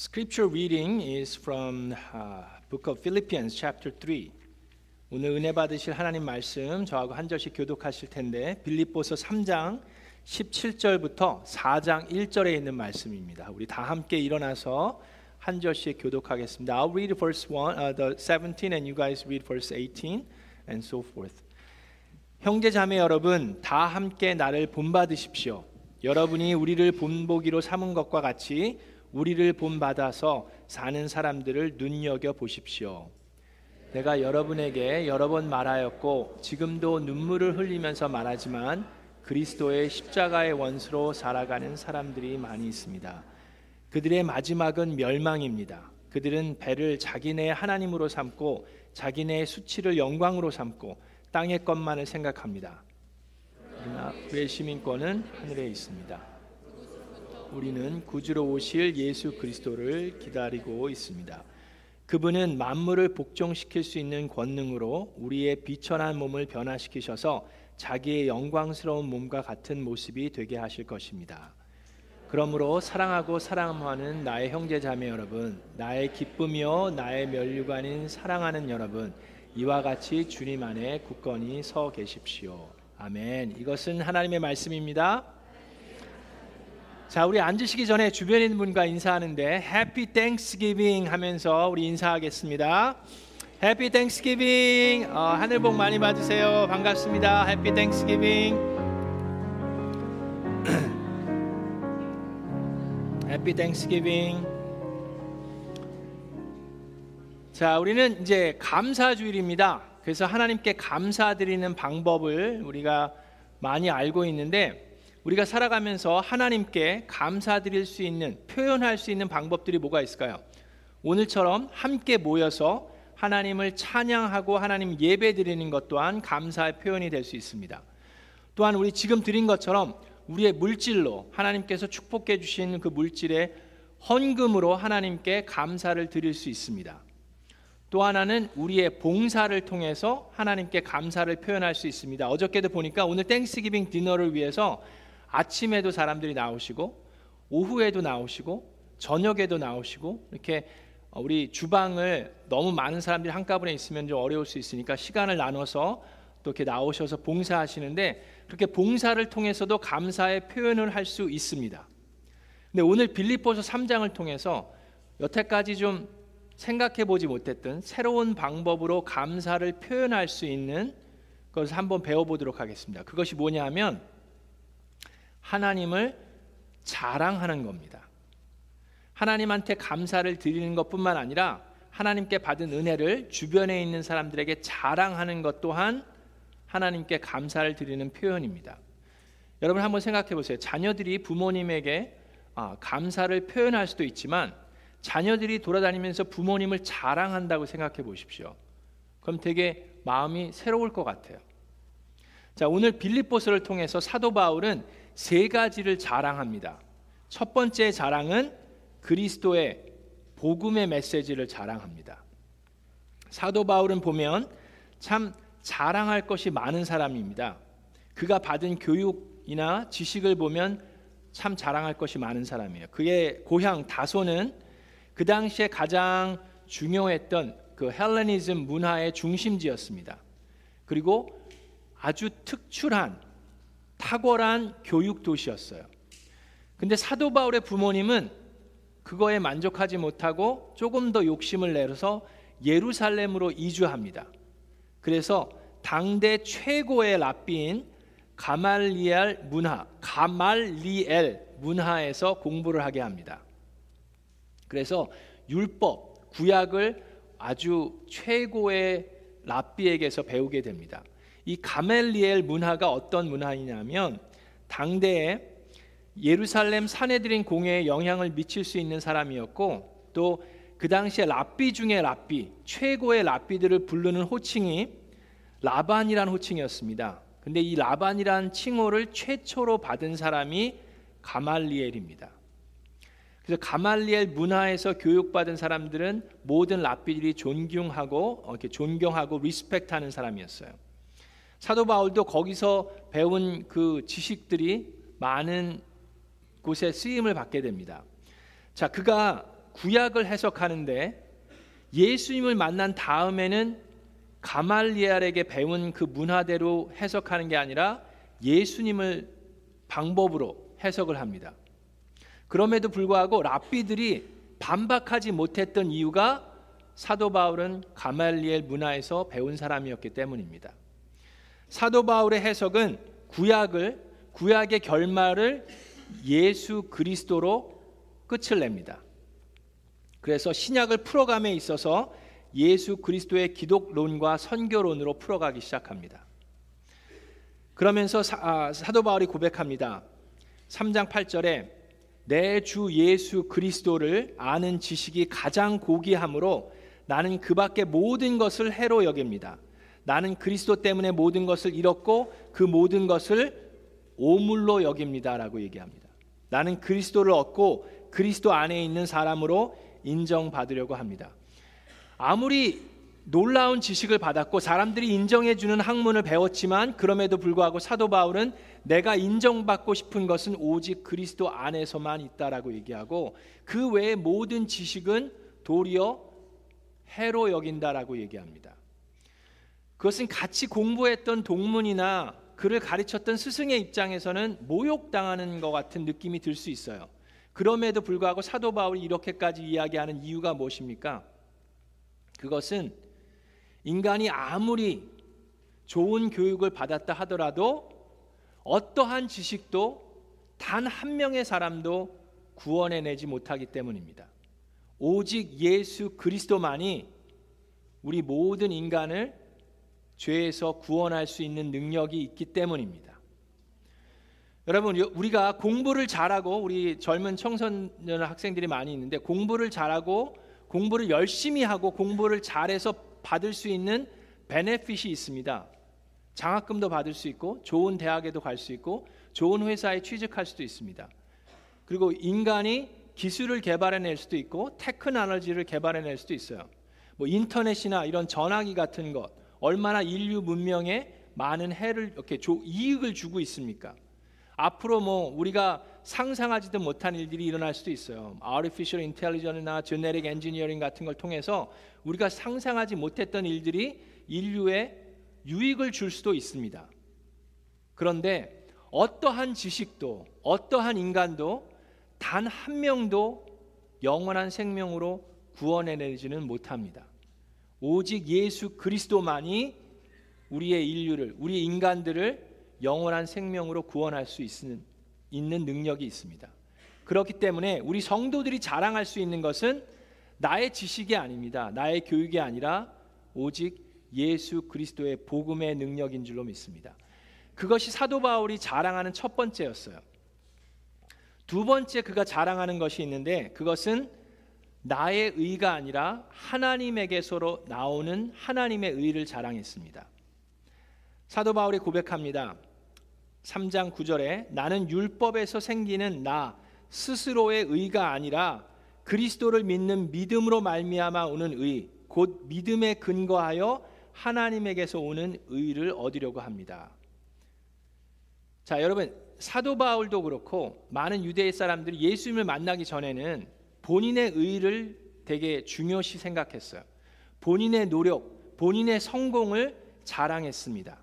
Scripture reading is from uh, Book of Philippians chapter 3. 오늘 은혜 받으실 하나님 말씀 저하고 한 절씩 교독하실 텐데 빌립보서 3장 17절부터 4장 1절에 있는 말씀입니다. 우리 다 함께 일어나서 한 절씩 교독하겠습니다. I'll read verse 1, uh, the 17 and you guys read verse 18 and so forth. 형제 자매 여러분 다 함께 나를 본받으십시오. 여러분이 우리를 본보기로 삼은 것과 같이 우리를 본받아서 사는 사람들을 눈여겨 보십시오. 내가 여러분에게 여러 번 말하였고 지금도 눈물을 흘리면서 말하지만 그리스도의 십자가의 원수로 살아가는 사람들이 많이 있습니다. 그들의 마지막은 멸망입니다. 그들은 배를 자기네 하나님으로 삼고 자기네 수치를 영광으로 삼고 땅의 것만을 생각합니다. 그러나 그의 시민권은 하늘에 있습니다. 우리는 구주로 오실 예수 그리스도를 기다리고 있습니다. 그분은 만물을 복종시킬 수 있는 권능으로 우리의 비천한 몸을 변화시키셔서 자기의 영광스러운 몸과 같은 모습이 되게 하실 것입니다. 그러므로 사랑하고 사랑하는 나의 형제 자매 여러분, 나의 기쁨이요 나의 면류관인 사랑하는 여러분, 이와 같이 주님 안에 굳건히 서 계십시오. 아멘. 이것은 하나님의 말씀입니다. 자, 우리 앉으시기 전에 주변에 있는 분과 인사하는데 Happy Thanksgiving 하면서 우리 인사하겠습니다. Happy Thanksgiving. 어, 하늘 복 많이 받으세요. 반갑습니다. Happy Thanksgiving. Happy Thanksgiving. 자, 우리는 이제 감사주일입니다. 그래서 하나님께 감사드리는 방법을 우리가 많이 알고 있는데 우리가 살아가면서 하나님께 감사드릴 수 있는 표현할 수 있는 방법들이 뭐가 있을까요? 오늘처럼 함께 모여서 하나님을 찬양하고 하나님 예배 드리는 것 또한 감사의 표현이 될 수 있습니다. 또한 우리 지금 드린 것처럼 우리의 물질로 하나님께서 축복해 주신 그 물질의 헌금으로 하나님께 감사를 드릴 수 있습니다. 또 하나는 우리의 봉사를 통해서 하나님께 감사를 표현할 수 있습니다. 어저께도 보니까 오늘 땡스기빙 디너를 위해서 아침에도 사람들이 나오시고 오후에도 나오시고 저녁에도 나오시고 이렇게 우리 주방을 너무 많은 사람들이 한꺼번에 있으면 좀 어려울 수 있으니까 시간을 나눠서 또 이렇게 나오셔서 봉사하시는데 그렇게 봉사를 통해서도 감사의 표현을 할 수 있습니다. 근데 오늘 빌립보서 3장을 통해서 여태까지 좀 생각해 보지 못했던 새로운 방법으로 감사를 표현할 수 있는 것을 한번 배워보도록 하겠습니다. 그것이 뭐냐면 하나님을 자랑하는 겁니다. 하나님한테 감사를 드리는 것뿐만 아니라 하나님께 받은 은혜를 주변에 있는 사람들에게 자랑하는 것 또한 하나님께 감사를 드리는 표현입니다. 여러분 한번 생각해 보세요. 자녀들이 부모님에게 아, 감사를 표현할 수도 있지만 자녀들이 돌아다니면서 부모님을 자랑한다고 생각해 보십시오. 그럼 되게 마음이 새로울 것 같아요. 자, 오늘 빌립보서를 통해서 사도 바울은 세 가지를 자랑합니다. 첫 번째 자랑은 그리스도의 복음의 메시지를 자랑합니다. 사도 바울은 보면 참 자랑할 것이 많은 사람입니다. 그가 받은 교육이나 지식을 보면 참 자랑할 것이 많은 사람이에요. 그의 고향 다소는 그 당시에 가장 중요했던 그 헬레니즘 문화의 중심지였습니다. 그리고 아주 특출한 탁월한 교육 도시였어요. 근데 사도 바울의 부모님은 그거에 만족하지 못하고 조금 더 욕심을 내서 예루살렘으로 이주합니다. 그래서 당대 최고의 랍비인 가말리엘 문화, 가말리엘 문화에서 공부를 하게 합니다. 그래서 율법, 구약을 아주 최고의 랍비에게서 배우게 됩니다. 이 가멜리엘 문화가 어떤 문화이냐면 당대에 예루살렘 사내들인 공회에 영향을 미칠 수 있는 사람이었고 또 그 당시에 랍비 중에 랍비 최고의 랍비들을 부르는 호칭이 라반이란 호칭이었습니다. 근데 이 라반이란 칭호를 최초로 받은 사람이 가말리엘입니다. 그래서 가말리엘 문화에서 교육받은 사람들은 모든 랍비들이 존경하고 이렇게 존경하고 리스펙트하는 사람이었어요. 사도 바울도 거기서 배운 그 지식들이 많은 곳에 쓰임을 받게 됩니다. 자, 그가 구약을 해석하는데 예수님을 만난 다음에는 가말리엘에게 배운 그 문화대로 해석하는 게 아니라 예수님을 방법으로 해석을 합니다. 그럼에도 불구하고 랍비들이 반박하지 못했던 이유가 사도 바울은 가말리엘 문화에서 배운 사람이었기 때문입니다. 사도 바울의 해석은 구약을 구약의 결말을 예수 그리스도로 끝을 냅니다. 그래서 신약을 풀어감에 있어서 예수 그리스도의 기독론과 선교론으로 풀어가기 시작합니다. 그러면서 사, 아, 도 바울이 고백합니다. 3장 8절에 내 주 예수 그리스도를 아는 지식이 가장 고귀함으로 나는 그밖에 모든 것을 해로 여깁니다. 나는 그리스도 때문에 모든 것을 잃었고 그 모든 것을 오물로 여깁니다라고 얘기합니다. 나는 그리스도를 얻고 그리스도 안에 있는 사람으로 인정받으려고 합니다. 아무리 놀라운 지식을 받았고 사람들이 인정해 주는 학문을 배웠지만 그럼에도 불구하고 사도 바울은 내가 인정받고 싶은 것은 오직 그리스도 안에서만 있다라고 얘기하고 그 외의 모든 지식은 도리어 해로 여긴다라고 얘기합니다. 그것은 같이 공부했던 동문이나 그를 가르쳤던 스승의 입장에서는 모욕당하는 것 같은 느낌이 들 수 있어요. 그럼에도 불구하고 사도 바울이 이렇게까지 이야기하는 이유가 무엇입니까? 그것은 인간이 아무리 좋은 교육을 받았다 하더라도 어떠한 지식도 단 한 명의 사람도 구원해내지 못하기 때문입니다. 오직 예수 그리스도만이 우리 모든 인간을 죄에서 구원할 수 있는 능력이 있기 때문입니다. 여러분 우리가 공부를 잘하고 우리 젊은 청소년 학생들이 많이 있는데 공부를 잘하고 공부를 열심히 하고 공부를 잘해서 받을 수 있는 베네핏이 있습니다. 장학금도 받을 수 있고 좋은 대학에도 갈 수 있고 좋은 회사에 취직할 수도 있습니다. 그리고 인간이 기술을 개발해낼 수도 있고 테크놀로지를 개발해낼 수도 있어요. 뭐 인터넷이나 이런 전화기 같은 것 얼마나 인류 문명에 많은 해를 이렇게 조, 이익을 주고 있습니까? 앞으로 뭐 우리가 상상하지도 못한 일들이 일어날 수도 있어요. Artificial Intelligence나 Genetic Engineering 같은 걸 통해서 우리가 상상하지 못했던 일들이 인류에 유익을 줄 수도 있습니다. 그런데 어떠한 지식도 어떠한 인간도 단 한 명도 영원한 생명으로 구원해내지는 못합니다. 오직 예수 그리스도만이 우리의 인류를 우리 인간들을 영원한 생명으로 구원할 수 있는, 있는 능력이 있습니다. 그렇기 때문에 우리 성도들이 자랑할 수 있는 것은 나의 지식이 아닙니다. 나의 교육이 아니라 오직 예수 그리스도의 복음의 능력인 줄로 믿습니다. 그것이 사도 바울이 자랑하는 첫 번째였어요. 두 번째 그가 자랑하는 것이 있는데 그것은 나의 의가 아니라 하나님에게서로 나오는 하나님의 의를 자랑했습니다. 사도 바울이 고백합니다. 3장 9절에 나는 율법에서 생기는 나 스스로의 의가 아니라 그리스도를 믿는 믿음으로 말미암아 오는 의, 곧 믿음에 근거하여 하나님에게서 오는 의를 얻으려고 합니다. 자, 여러분 사도 바울도 그렇고 많은 유대의 사람들이 예수님을 만나기 전에는 본인의 의를 되게 중요시 생각했어요. 본인의 노력, 본인의 성공을 자랑했습니다.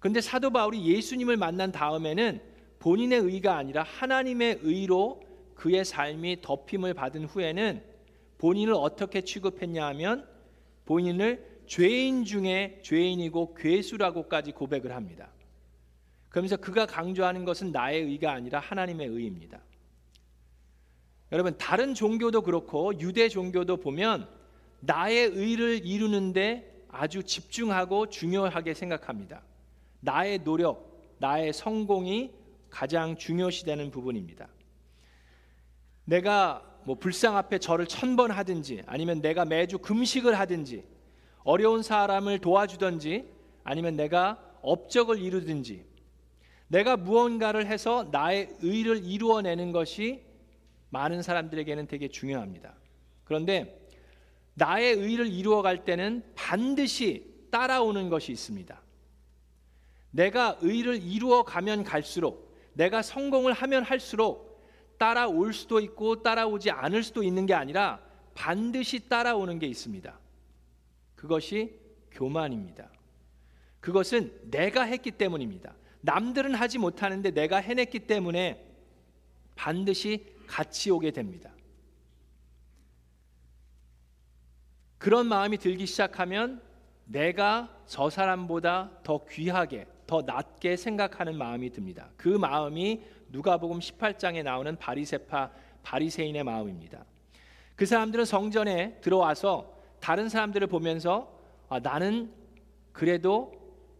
그런데 사도 바울이 예수님을 만난 다음에는 본인의 의가 아니라 하나님의 의로 그의 삶이 덮임을 받은 후에는 본인을 어떻게 취급했냐 하면 본인을 죄인 중에 죄인이고 괴수라고까지 고백을 합니다. 그러면서 그가 강조하는 것은 나의 의가 아니라 하나님의 의입니다. 여러분 다른 종교도 그렇고 유대 종교도 보면 나의 의를 이루는데 아주 집중하고 중요하게 생각합니다. 나의 노력, 나의 성공이 가장 중요시되는 부분입니다. 내가 뭐 불상 앞에 절을 천 번 하든지 아니면 내가 매주 금식을 하든지 어려운 사람을 도와주든지 아니면 내가 업적을 이루든지 내가 무언가를 해서 나의 의를 이루어내는 것이 많은 사람들에게는 되게 중요합니다. 그런데 나의 의를 이루어 갈 때는 반드시 따라오는 것이 있습니다. 내가 의를 이루어 가면 갈수록 내가 성공을 하면 할수록 따라올 수도 있고 따라오지 않을 수도 있는 게 아니라 반드시 따라오는 게 있습니다. 그것이 교만입니다. 그것은 내가 했기 때문입니다. 남들은 하지 못하는데 내가 해냈기 때문에 반드시 같이 오게 됩니다. 그런 마음이 들기 시작하면 내가 저 사람보다 더 귀하게, 더 낮게 생각하는 마음이 듭니다. 그 마음이 누가복음 18장에 나오는 바리세파 바리새인의 마음입니다. 그 사람들은 성전에 들어와서 다른 사람들을 보면서 아, 나는 그래도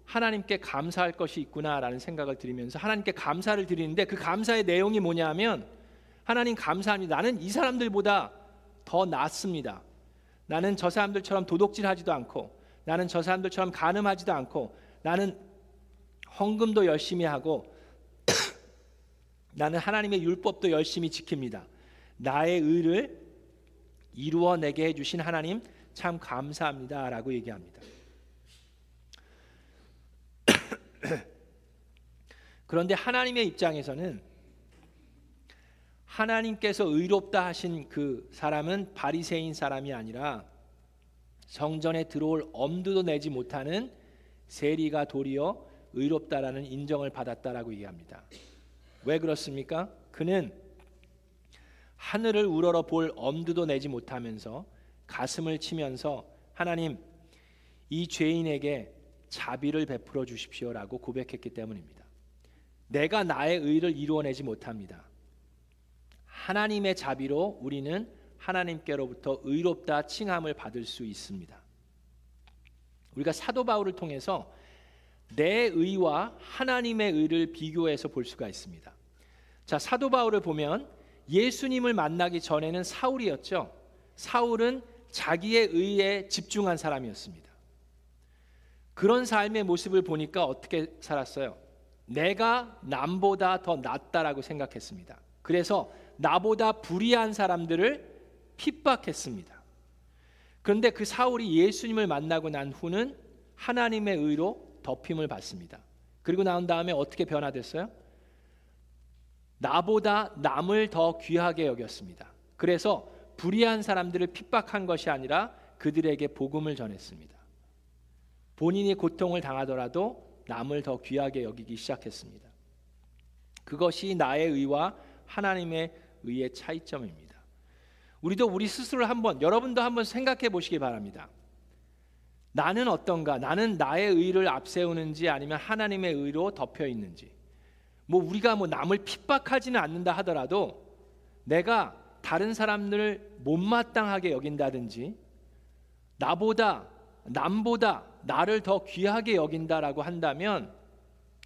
하나님께 감사할 것이 있구나라는 생각을 들이면서 하나님께 감사를 드리는데 그 감사의 내용이 뭐냐면 하나님 감사합니다. 나는 이 사람들보다 더 낫습니다. 나는 저 사람들처럼 도둑질하지도 않고 나는 저 사람들처럼 간음하지도 않고 나는 헌금도 열심히 하고 나는 하나님의 율법도 열심히 지킵니다. 나의 의를 이루어내게 해주신 하나님 참 감사합니다 라고 얘기합니다. 그런데 하나님의 입장에서는 하나님께서 의롭다 하신 그 사람은 바리새인 사람이 아니라 성전에 들어올 엄두도 내지 못하는 세리가 도리어 의롭다라는 인정을 받았다라고 얘기합니다. 왜 그렇습니까? 그는 하늘을 우러러 볼 엄두도 내지 못하면서 가슴을 치면서 하나님 이 죄인에게 자비를 베풀어 주십시오라고 고백했기 때문입니다. 내가 나의 의를 이루어내지 못합니다. 하나님의 자비로 우리는 하나님께로부터 의롭다 칭함을 받을 수 있습니다. 우리가 사도 바울을 통해서 내 의와 하나님의 의를 비교해서 볼 수가 있습니다. 자, 사도 바울을 보면 예수님을 만나기 전에는 사울이었죠. 사울은 자기의 의에 집중한 사람이었습니다. 그런 삶의 모습을 보니까 어떻게 살았어요? 내가 남보다 더 낫다라고 생각했습니다. 그래서 나보다 불의한 사람들을 핍박했습니다. 그런데 그 사울이 예수님을 만나고 난 후는 하나님의 의로 덮임을 받습니다. 그리고 나온 다음에 어떻게 변화됐어요? 나보다 남을 더 귀하게 여겼습니다. 그래서 불의한 사람들을 핍박한 것이 아니라 그들에게 복음을 전했습니다. 본인이 고통을 당하더라도 남을 더 귀하게 여기기 시작했습니다. 그것이 나의 의와 하나님의 의의 차이점입니다. 우리도 우리 스스로 한번 여러분도 한번 생각해 보시기 바랍니다. 나는 어떤가? 나는 나의 의를 앞세우는지 아니면 하나님의 의로 덮여 있는지. 뭐 우리가 뭐 남을 핍박하지는 않는다 하더라도 내가 다른 사람들을 못마땅하게 여긴다든지 나보다 남보다 나를 더 귀하게 여긴다라고 한다면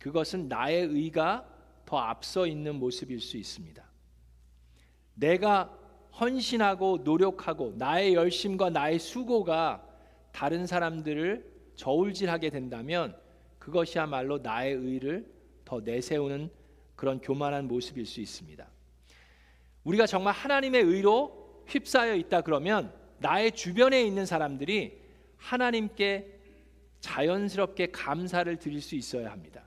그것은 나의 의가 더 앞서 있는 모습일 수 있습니다. 내가 헌신하고 노력하고 나의 열심과 나의 수고가 다른 사람들을 저울질하게 된다면 그것이야말로 나의 의를 더 내세우는 그런 교만한 모습일 수 있습니다. 우리가 정말 하나님의 의로 휩싸여 있다 그러면 나의 주변에 있는 사람들이 하나님께 자연스럽게 감사를 드릴 수 있어야 합니다.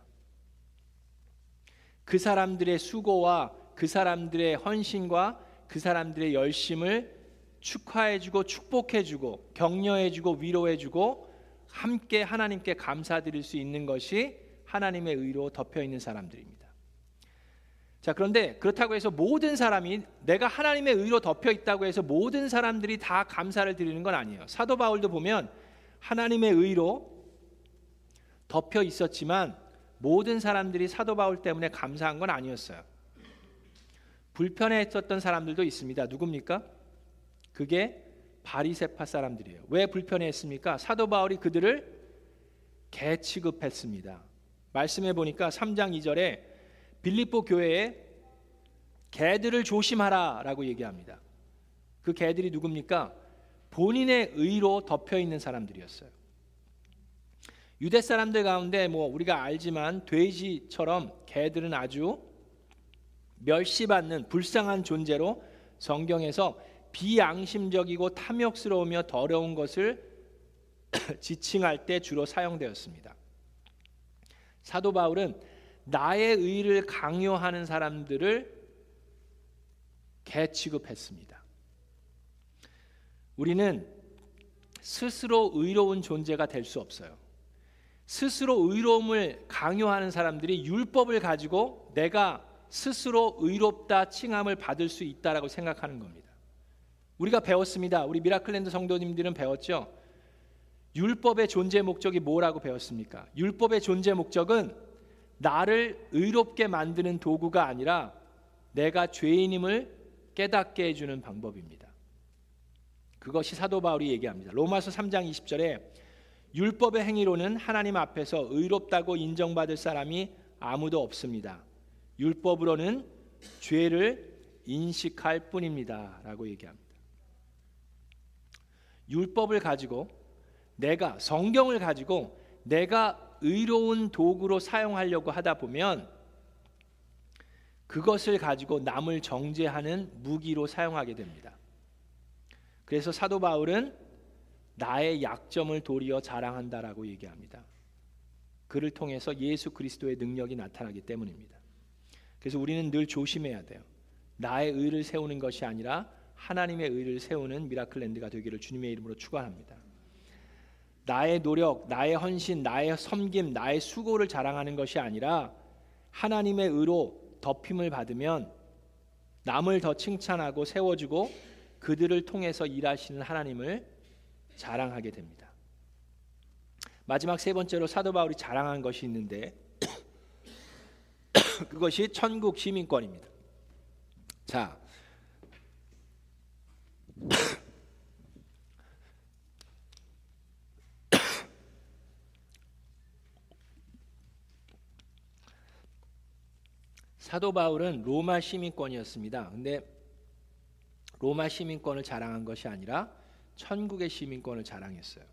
그 사람들의 수고와 그 사람들의 헌신과 그 사람들의 열심을 축하해주고 축복해주고 격려해주고 위로해주고 함께 하나님께 감사드릴 수 있는 것이 하나님의 의로 덮여 있는 사람들입니다. 자, 그런데 그렇다고 해서 모든 사람이 내가 하나님의 의로 덮여 있다고 해서 모든 사람들이 다 감사를 드리는 건 아니에요. 사도 바울도 보면 하나님의 의로 덮여 있었지만 모든 사람들이 사도 바울 때문에 감사한 건 아니었어요. 불편해했었던 사람들도 있습니다. 누굽니까? 그게 바리세파 사람들이에요. 왜 불편해했습니까? 사도 바울이 그들을 개 취급했습니다. 말씀해 보니까 3장 2절에 빌립보 교회에 개들을 조심하라라고 얘기합니다. 그 개들이 누굽니까? 본인의 의로 덮여 있는 사람들이었어요. 유대 사람들 가운데 뭐 우리가 알지만 돼지처럼 개들은 아주 멸시받는 불쌍한 존재로 성경에서 비양심적이고 탐욕스러우며 더러운 것을 지칭할 때 주로 사용되었습니다. 사도 바울은 나의 의를 강요하는 사람들을 개 취급했습니다. 우리는 스스로 의로운 존재가 될 수 없어요. 스스로 의로움을 강요하는 사람들이 율법을 가지고 내가 스스로 의롭다 칭함을 받을 수 있다라고 생각하는 겁니다. 우리가 배웠습니다. 우리 미라클랜드 성도님들은 배웠죠. 율법의 존재 목적이 뭐라고 배웠습니까? 율법의 존재 목적은 나를 의롭게 만드는 도구가 아니라 내가 죄인임을 깨닫게 해주는 방법입니다. 그것이 사도 바울이 얘기합니다. 로마서 3장 20절에 율법의 행위로는 하나님 앞에서 의롭다고 인정받을 사람이 아무도 없습니다. 율법으로는 죄를 인식할 뿐입니다라고 얘기합니다. 율법을 가지고 내가 성경을 가지고 내가 의로운 도구로 사용하려고 하다 보면 그것을 가지고 남을 정죄하는 무기로 사용하게 됩니다. 그래서 사도 바울은 나의 약점을 도리어 자랑한다라고 얘기합니다. 그를 통해서 예수 그리스도의 능력이 나타나기 때문입니다. 그래서 우리는 늘 조심해야 돼요. 나의 의를 세우는 것이 아니라 하나님의 의를 세우는 미라클랜드가 되기를 주님의 이름으로 축원합니다. 나의 노력, 나의 헌신, 나의 섬김, 나의 수고를 자랑하는 것이 아니라 하나님의 의로 덮임을 받으면 남을 더 칭찬하고 세워주고 그들을 통해서 일하시는 하나님을 자랑하게 됩니다. 마지막 세 번째로 사도 바울이 자랑한 것이 있는데 그것이 천국 시민권입니다. 자, 사도 바울은 로마 시민권이었습니다. 근데 로마 시민권을 자랑한 것이 아니라 천국의 시민권을 자랑했어요.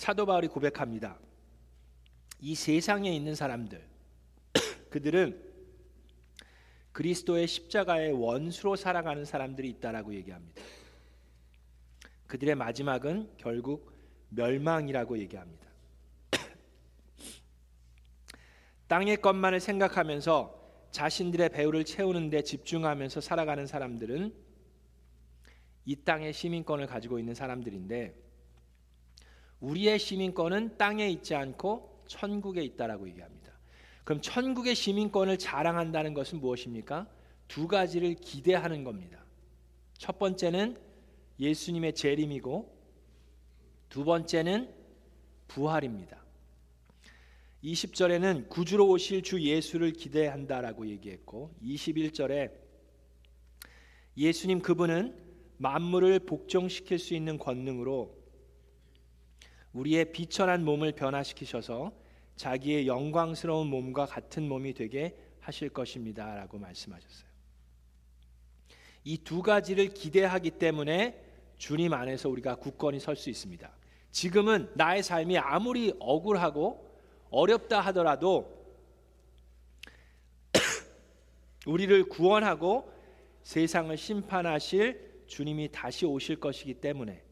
사도 바울이 고백합니다. 이 세상에 있는 사람들 그들은 그리스도의 십자가의 원수로 살아가는 사람들이 있다라고 얘기합니다. 그들의 마지막은 결국 멸망이라고 얘기합니다. 땅의 것만을 생각하면서 자신들의 배우를 채우는 데 집중하면서 살아가는 사람들은 이 땅의 시민권을 가지고 있는 사람들인데 우리의 시민권은 땅에 있지 않고 천국에 있다라고 얘기합니다. 그럼 천국의 시민권을 자랑한다는 것은 무엇입니까? 두 가지를 기대하는 겁니다. 첫 번째는 예수님의 재림이고 두 번째는 부활입니다. 20절에는 구주로 오실 주 예수를 기대한다라고 얘기했고 21절에 예수님 그분은 만물을 복종시킬 수 있는 권능으로 우리의 비천한 몸을 변화시키셔서 자기의 영광스러운 몸과 같은 몸이 되게 하실 것입니다 라고 말씀하셨어요. 이 두 가지를 기대하기 때문에 주님 안에서 우리가 굳건히 설 수 있습니다. 지금은 나의 삶이 아무리 억울하고 어렵다 하더라도 우리를 구원하고 세상을 심판하실 주님이 다시 오실 것이기 때문에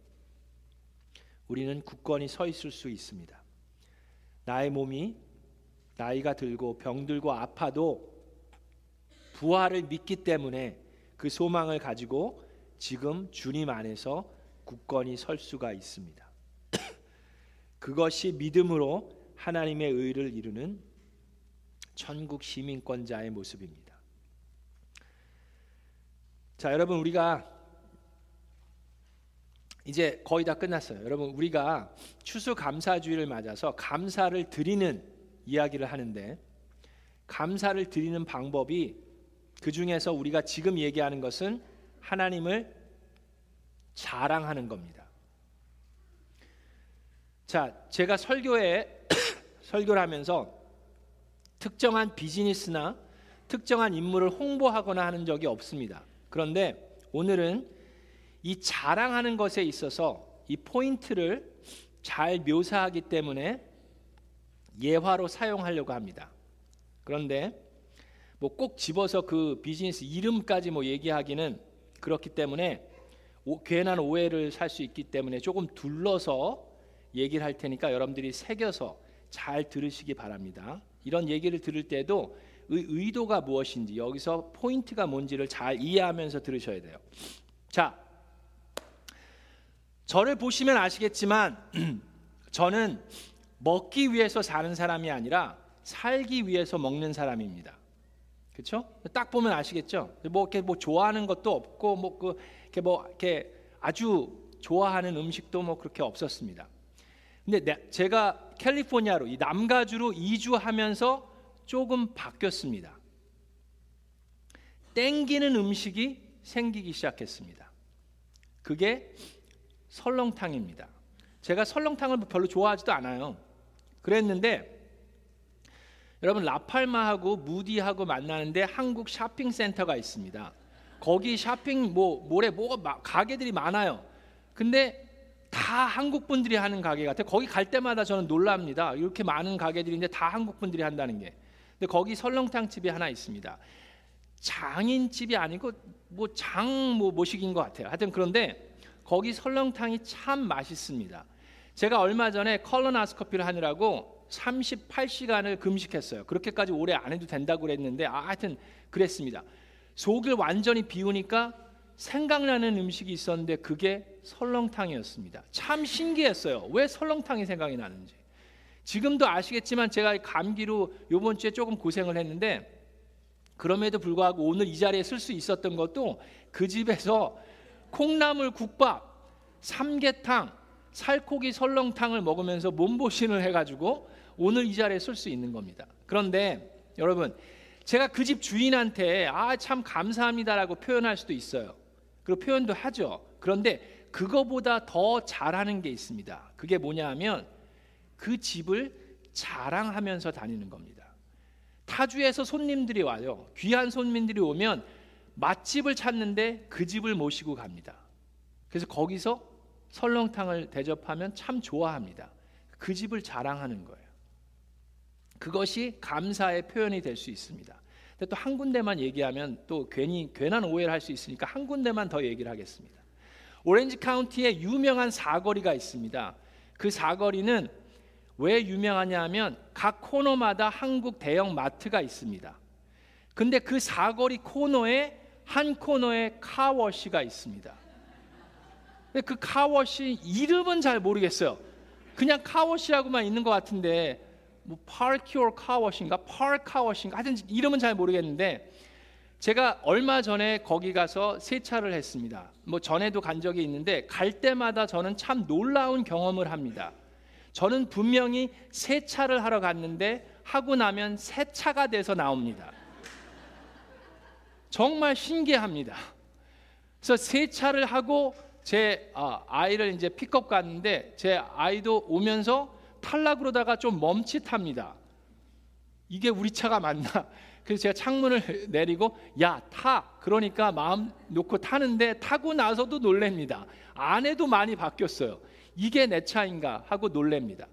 우리는 굳건히 서 있을 수 있습니다. 나의 몸이 나이가 들고 병들고 아파도 부활을 믿기 때문에 그 소망을 가지고 지금 주님 안에서 굳건히 설 수가 있습니다. 그것이 믿음으로 하나님의 의를 이루는 천국 시민권자의 모습입니다. 자, 여러분 우리가 이제 거의 다 끝났어요. 여러분 우리가 추수감사주의를 맞아서 감사를 드리는 이야기를 하는데 감사를 드리는 방법이 그 중에서 우리가 지금 얘기하는 것은 하나님을 자랑하는 겁니다. 자, 제가 설교에 설교를 하면서 특정한 비즈니스나 특정한 인물을 홍보하거나 하는 적이 없습니다. 그런데 오늘은 이 자랑하는 것에 있어서 이 포인트를 잘 묘사하기 때문에 예화로 사용하려고 합니다. 그런데 뭐 꼭 집어서 그 비즈니스 이름까지 뭐 얘기하기는 그렇기 때문에 오, 괜한 오해를 살 수 있기 때문에 조금 둘러서 얘기를 할 테니까 여러분들이 새겨서 잘 들으시기 바랍니다. 이런 얘기를 들을 때도 의, 의도가 무엇인지 여기서 포인트가 뭔지를 잘 이해하면서 들으셔야 돼요. 자, 저를 보시면 아시겠지만 저는 먹기 위해서 사는 사람이 아니라 살기 위해서 먹는 사람입니다. 그렇죠? 딱 보면 아시겠죠? 뭐 이렇게 뭐 좋아하는 것도 없고 뭐그 이렇게 뭐 이렇게 아주 좋아하는 음식도 뭐 그렇게 없었습니다. 근데 내, 제가 캘리포니아로 이 남가주로 이주하면서 조금 바뀌었습니다. 땡기는 음식이 생기기 시작했습니다. 그게 설렁탕입니다. 제가 설렁탕을 별로 좋아하지도 않아요. 그랬는데 여러분 라팔마하고 무디하고 만나는데 한국 쇼핑 센터가 있습니다. 거기 쇼핑 뭐 몰에 뭐가 가게들이 많아요. 근데 다 한국 분들이 하는 가게 같아. 거기 갈 때마다 저는 놀랍니다. 이렇게 많은 가게들인데 다 한국 분들이 한다는 게. 근데 거기 설렁탕 집이 하나 있습니다. 장인 집이 아니고 뭐 장뭐 모식인 것 같아요. 하여튼 그런데 거기 설렁탕이 참 맛있습니다. 제가 얼마 전에 컬러나스커피를 하느라고 38시간을 금식했어요. 그렇게까지 오래 안 해도 된다고 그랬는데 아, 하여튼 그랬습니다. 속을 완전히 비우니까 생각나는 음식이 있었는데 그게 설렁탕이었습니다. 참 신기했어요. 왜 설렁탕이 생각이 나는지. 지금도 아시겠지만 제가 감기로 이번 주에 조금 고생을 했는데 그럼에도 불구하고 오늘 이 자리에 쓸수 있었던 것도 그 집에서 콩나물 국밥, 삼계탕, 살코기 설렁탕을 먹으면서 몸보신을 해가지고 오늘 이 자리에 쓸수 있는 겁니다. 그런데 여러분 제가 그 집 주인한테 아 참 감사합니다라고 표현할 수도 있어요. 그리고 표현도 하죠. 그런데 그거보다 더 잘하는 게 있습니다. 그게 뭐냐 하면 그 집을 자랑하면서 다니는 겁니다. 타주에서 손님들이 와요. 귀한 손님들이 오면 맛집을 찾는데 그 집을 모시고 갑니다. 그래서 거기서 설렁탕을 대접하면 참 좋아합니다. 그 집을 자랑하는 거예요. 그것이 감사의 표현이 될 수 있습니다. 근데 또 한 군데만 얘기하면 또 괜히 괜한 오해를 할 수 있으니까 한 군데만 더 얘기를 하겠습니다. 오렌지 카운티에 유명한 사거리가 있습니다. 그 사거리는 왜 유명하냐 하면 각 코너마다 한국 대형 마트가 있습니다. 근데 그 사거리 코너에 한 코너에 car wash가 있습니다. 그 car wash 이름은 잘 모르겠어요. 그냥 car wash라고만 있는 것 같은데 뭐 파르키오 car wash인가 파르 car wash인가 하여튼 이름은 잘 모르겠는데 제가 얼마 전에 거기 가서 세차를 했습니다. 뭐 전에도 간 적이 있는데 갈 때마다 저는 참 놀라운 경험을 합니다. 저는 분명히 세차를 하러 갔는데 하고 나면 세차가 돼서 나옵니다. 정말 신기합니다. 그래서 세차를 하고 제 아, 아이를 이제 픽업 갔는데 제 아이도 오면서 탈락 그러다가 좀 멈칫합니다. 이게 우리 차가 맞나? 그래서 제가 창문을 내리고 야 타. 그러니까 마음 놓고 타는데 타고 나서도 놀랍니다. 안에도 많이 바뀌었어요. 이게 내 차인가 하고 놀랍니다.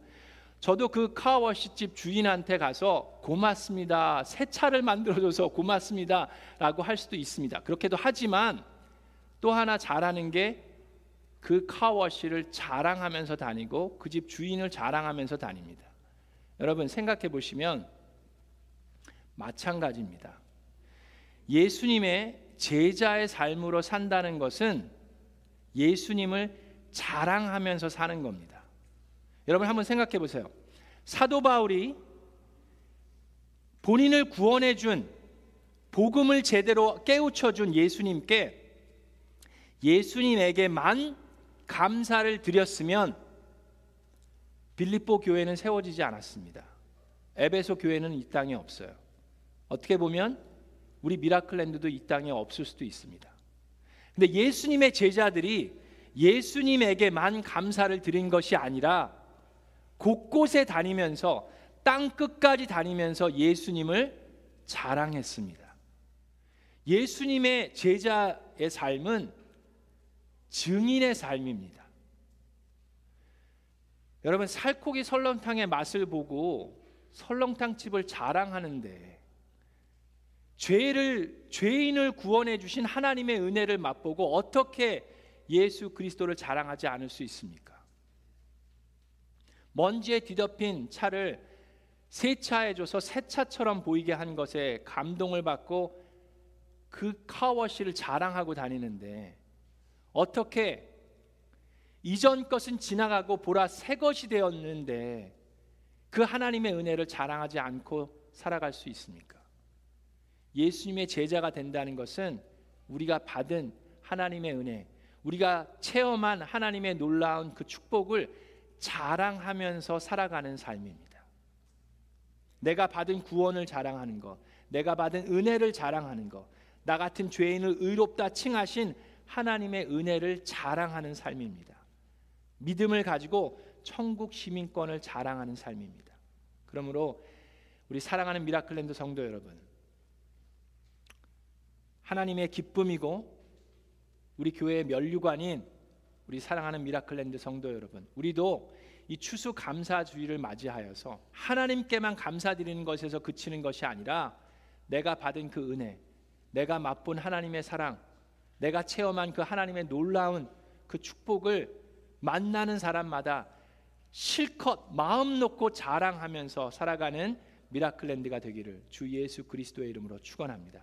저도 그 카워시 집 주인한테 가서 고맙습니다. 새 차를 만들어줘서 고맙습니다 라고 할 수도 있습니다. 그렇게도 하지만 또 하나 잘하는 게 그 카워시를 자랑하면서 다니고 그 집 주인을 자랑하면서 다닙니다. 여러분 생각해 보시면 마찬가지입니다. 예수님의 제자의 삶으로 산다는 것은 예수님을 자랑하면서 사는 겁니다. 여러분 한번 생각해 보세요. 사도 바울이 본인을 구원해 준 복음을 제대로 깨우쳐 준 예수님께 예수님에게만 감사를 드렸으면 빌립보 교회는 세워지지 않았습니다. 에베소 교회는 이 땅에 없어요. 어떻게 보면 우리 미라클랜드도 이 땅에 없을 수도 있습니다. 근데 예수님의 제자들이 예수님에게만 감사를 드린 것이 아니라 곳곳에 다니면서 땅 끝까지 다니면서 예수님을 자랑했습니다. 예수님의 제자의 삶은 증인의 삶입니다. 여러분 살코기 설렁탕의 맛을 보고 설렁탕 집을 자랑하는데 죄를 죄인을 구원해 주신 하나님의 은혜를 맛보고 어떻게 예수 그리스도를 자랑하지 않을 수 있습니까? 먼지에 뒤덮인 차를 세차해줘서 새 차처럼 보이게 한 것에 감동을 받고 그 카워시를 자랑하고 다니는데 어떻게 이전 것은 지나가고 보라 새 것이 되었는데 그 하나님의 은혜를 자랑하지 않고 살아갈 수 있습니까? 예수님의 제자가 된다는 것은 우리가 받은 하나님의 은혜, 우리가 체험한 하나님의 놀라운 그 축복을 자랑하면서 살아가는 삶입니다. 내가 받은 구원을 자랑하는 것, 내가 받은 은혜를 자랑하는 것, 나 같은 죄인을 의롭다 칭하신 하나님의 은혜를 자랑하는 삶입니다. 믿음을 가지고 천국 시민권을 자랑하는 삶입니다. 그러므로 우리 사랑하는 미라클랜드 성도 여러분, 하나님의 기쁨이고 우리 교회의 면류관인 우리 사랑하는 미라클랜드 성도 여러분, 우리도 이 추수 감사주일을 맞이하여서 하나님께만 감사드리는 것에서 그치는 것이 아니라 내가 받은 그 은혜, 내가 맛본 하나님의 사랑, 내가 체험한 그 하나님의 놀라운 그 축복을 만나는 사람마다 실컷 마음 놓고 자랑하면서 살아가는 미라클랜드가 되기를 주 예수 그리스도의 이름으로 축원합니다.